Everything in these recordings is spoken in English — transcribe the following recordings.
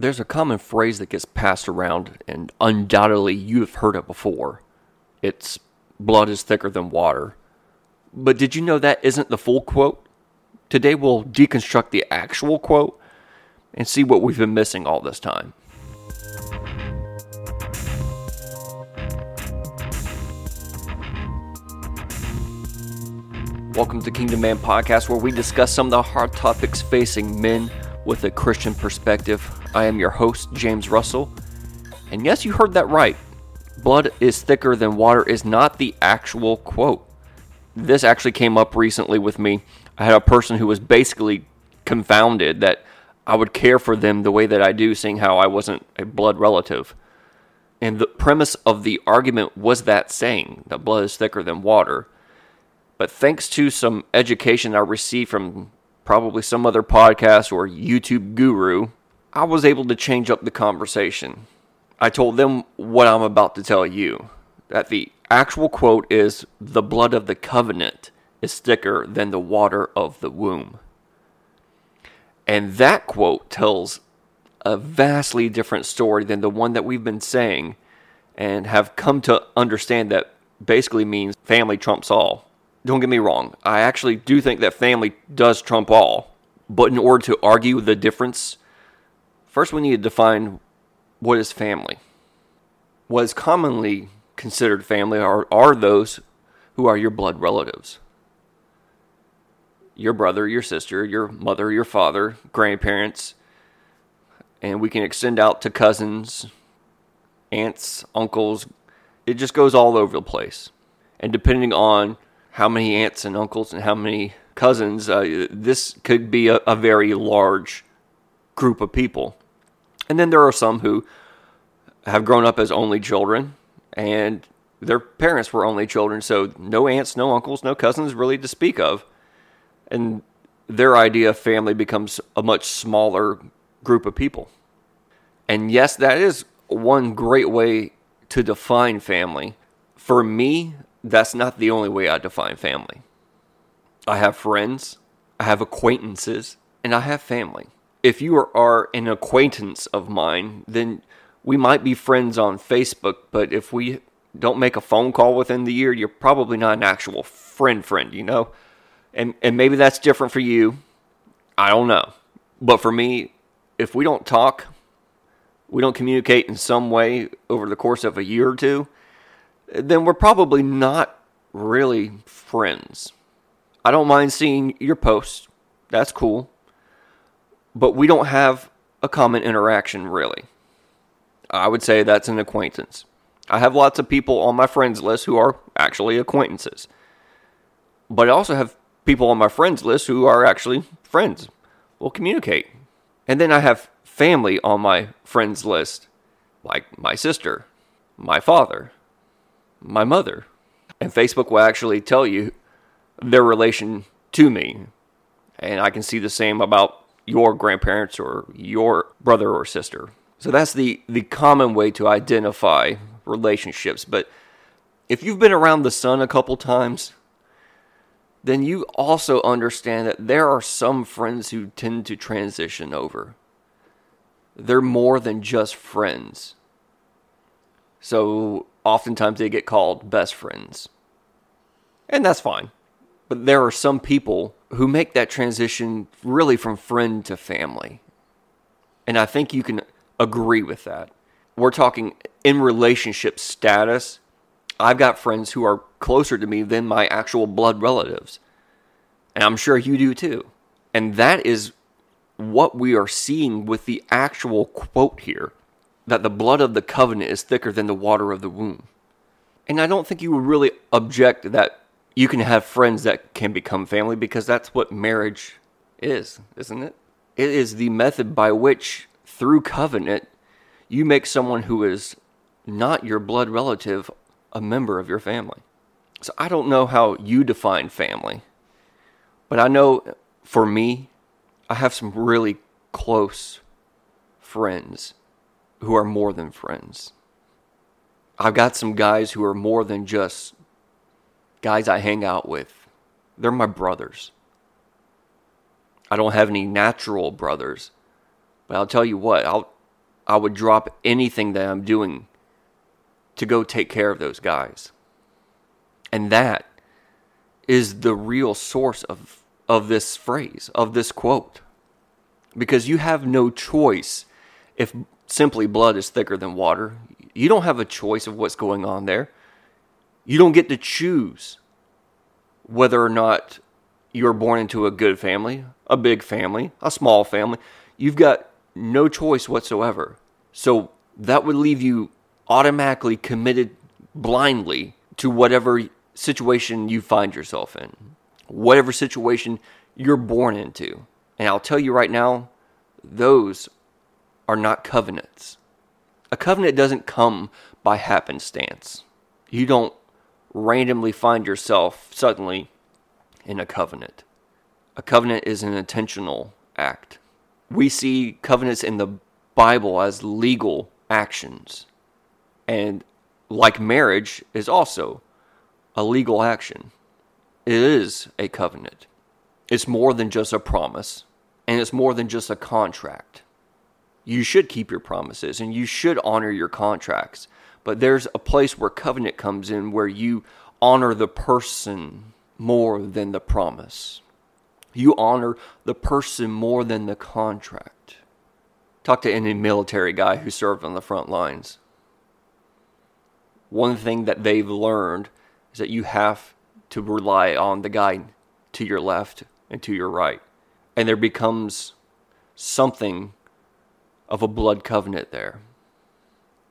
There's a common phrase that gets passed around, and undoubtedly you've heard it before. It's blood is thicker than water. But did you know that isn't the full quote? Today we'll deconstruct the actual quote and see what we've been missing all this time. Welcome to Kingdom Man Podcast, where we discuss some of the hard topics facing men with a Christian perspective. I am your host, James Russell. And yes, you heard that right. Blood is thicker than water is not the actual quote. This actually came up recently with me. I had a person who was basically confounded that I would care for them the way that I do, seeing how I wasn't a blood relative. And the premise of the argument was that saying that blood is thicker than water. But thanks to some education I received from probably some other podcast or YouTube guru, I was able to change up the conversation. I told them what I'm about to tell you that the actual quote is the blood of the covenant is thicker than the water of the womb. And that quote tells a vastly different story than the one that we've been saying and have come to understand that basically means family trumps all don't get me wrong. I actually do think that family does trump all. But in order to argue the difference, first we need to define what is family. What is commonly considered family are, are those who are your blood relatives your brother, your sister, your mother, your father, grandparents, and we can extend out to cousins, aunts, uncles. It just goes all over the place. And depending on how many aunts and uncles and how many cousins, uh, this could be a, a very large group of people. And then there are some who have grown up as only children and their parents were only children, so no aunts, no uncles, no cousins really to speak of. And their idea of family becomes a much smaller group of people. And yes, that is one great way to define family. For me, that's not the only way I define family. I have friends, I have acquaintances, and I have family. If you are, an acquaintance of mine, then we might be friends on Facebook, but if we don't make a phone call within the year, you're probably not an actual friend friend, you know? And and maybe that's different for you. I don't know. But for me, if we don't talk, we don't communicate in some way over the course of a year or two, then we're probably not really friends. I don't mind seeing your posts. That's cool. But we don't have a common interaction, really. I would say that's an acquaintance. I have lots of people on my friends list who are actually acquaintances. But I also have people on my friends list who are actually friends. We'll communicate. And then I have family on my friends list, like my sister, my father, my mother. And Facebook will actually tell you their relation to me. And I can see the same about your grandparents or your brother or sister. So that's the, the common way to identify relationships. But if you've been around the sun a couple times, then you also understand that there are some friends who tend to transition over. They're more than just friends. So oftentimes they get called best friends. And that's fine. But there are some people who make that transition really from friend to family. And I think you can agree with that. We're talking in relationship status. I've got friends who are closer to me than my actual blood relatives. And I'm sure you do too. And that is what we are seeing with the actual quote here that the blood of the covenant is thicker than the water of the womb. And I don't think you would really object that you can have friends that can become family because that's what marriage is, isn't it? It is the method by which, through covenant, you make someone who is not your blood relative a member of your family. So I don't know how you define family, but I know for me, I have some really close friends who are more than friends. I've got some guys who are more than just guys I hang out with. They're my brothers. I don't have any natural brothers, but I'll tell you what, I'll I would drop anything that I'm doing to go take care of those guys. And that is the real source of, of this phrase, of this quote. Because you have no choice if simply blood is thicker than water. You don't have a choice of what's going on there. You don't get to choose whether or not you're born into a good family, a big family, a small family. You've got no choice whatsoever. So that would leave you automatically committed blindly to whatever situation you find yourself in, whatever situation you're born into. And I'll tell you right now, those are not covenants. A covenant doesn't come by happenstance. You don't randomly find yourself suddenly in a covenant. A covenant is an intentional act. We see covenants in the Bible as legal actions. And like marriage is also a legal action. It is a covenant. It's more than just a promise, and it's more than just a contract. You should keep your promises and you should honor your contracts. But there's a place where covenant comes in where you honor the person more than the promise. You honor the person more than the contract. Talk to any military guy who served on the front lines. One thing that they've learned is that you have to rely on the guy to your left and to your right. And there becomes something of a blood covenant there.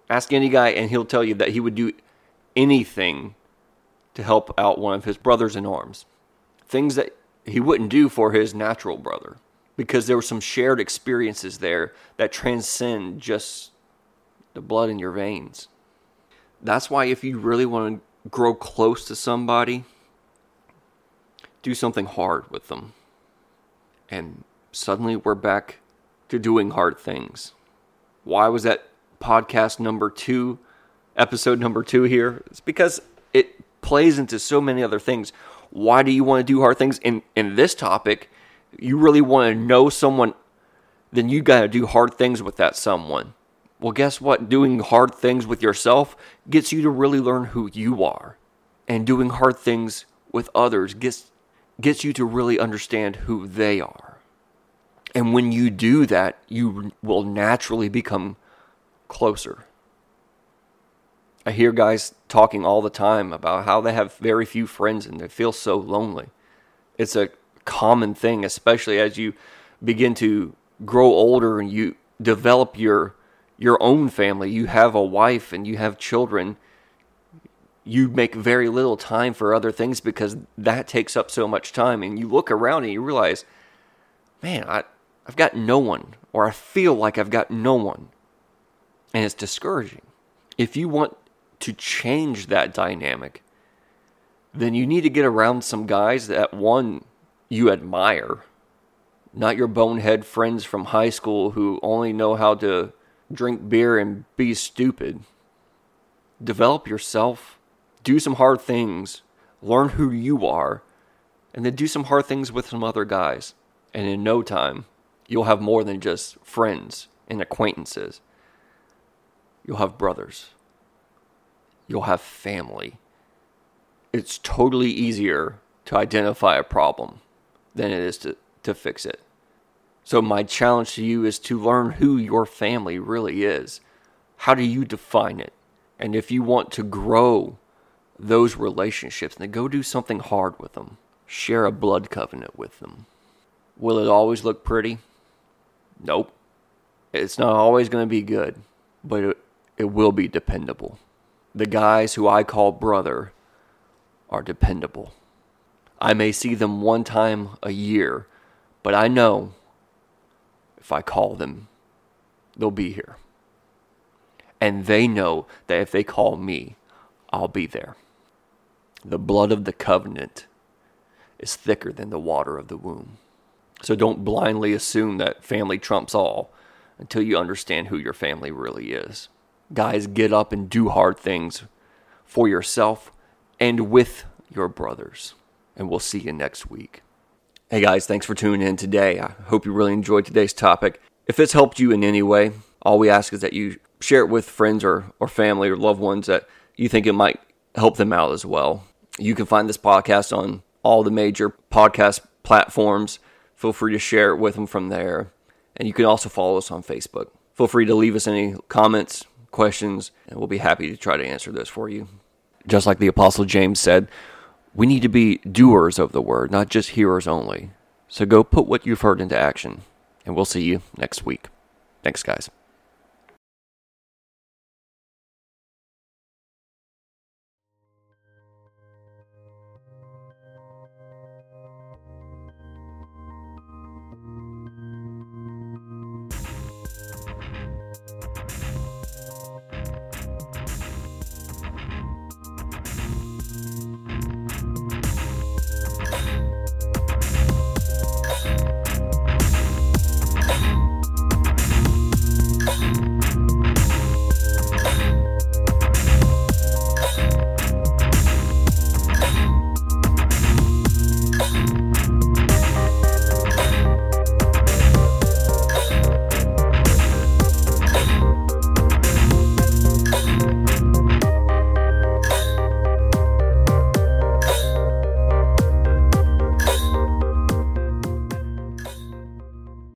Ask any guy, and he'll tell you that he would do anything to help out one of his brothers in arms. Things that he wouldn't do for his natural brother because there were some shared experiences there that transcend just the blood in your veins. That's why, if you really want to grow close to somebody, do something hard with them. And suddenly we're back to doing hard things. Why was that podcast number two, episode number two here? It's because it plays into so many other things. Why do you want to do hard things? In in this topic, you really want to know someone, then you got to do hard things with that someone. Well, guess what? Doing hard things with yourself gets you to really learn who you are. And doing hard things with others gets gets you to really understand who they are. And when you do that, you will naturally become closer. I hear guys talking all the time about how they have very few friends and they feel so lonely. It's a common thing, especially as you begin to grow older and you develop your your own family. You have a wife and you have children. You make very little time for other things because that takes up so much time. And you look around and you realize, man, I, I've got no one, or I feel like I've got no one. And it's discouraging. If you want to change that dynamic, then you need to get around some guys that one you admire, not your bonehead friends from high school who only know how to drink beer and be stupid. Develop yourself, do some hard things, learn who you are, and then do some hard things with some other guys. And in no time, you'll have more than just friends and acquaintances. You'll have brothers you'll have family. It's totally easier to identify a problem than it is to, to fix it. So, my challenge to you is to learn who your family really is. How do you define it? And if you want to grow those relationships, then go do something hard with them. Share a blood covenant with them. Will it always look pretty? Nope. It's not always going to be good, but it will be dependable the guys who I call brother are dependable. I may see them one time a year, but I know if I call them, they'll be here. And they know that if they call me, I'll be there. The blood of the covenant is thicker than the water of the womb. So don't blindly assume that family trumps all until you understand who your family really is guys, get up and do hard things for yourself and with your brothers. And we'll see you next week. Hey guys, thanks for tuning in today. I hope you really enjoyed today's topic. If it's helped you in any way, All we ask is that you share it with friends or, or family or loved ones that you think it might help them out as well. You can find this podcast on all the major podcast platforms. Feel free to share it with them from there. And you can also follow us on Facebook. Feel free to leave us any comments, questions, and we'll be happy to try to answer those for you. Just like the Apostle James said, we need to be doers of the word, not just hearers only. So go put what you've heard into action, and we'll see you next week. Thanks, guys.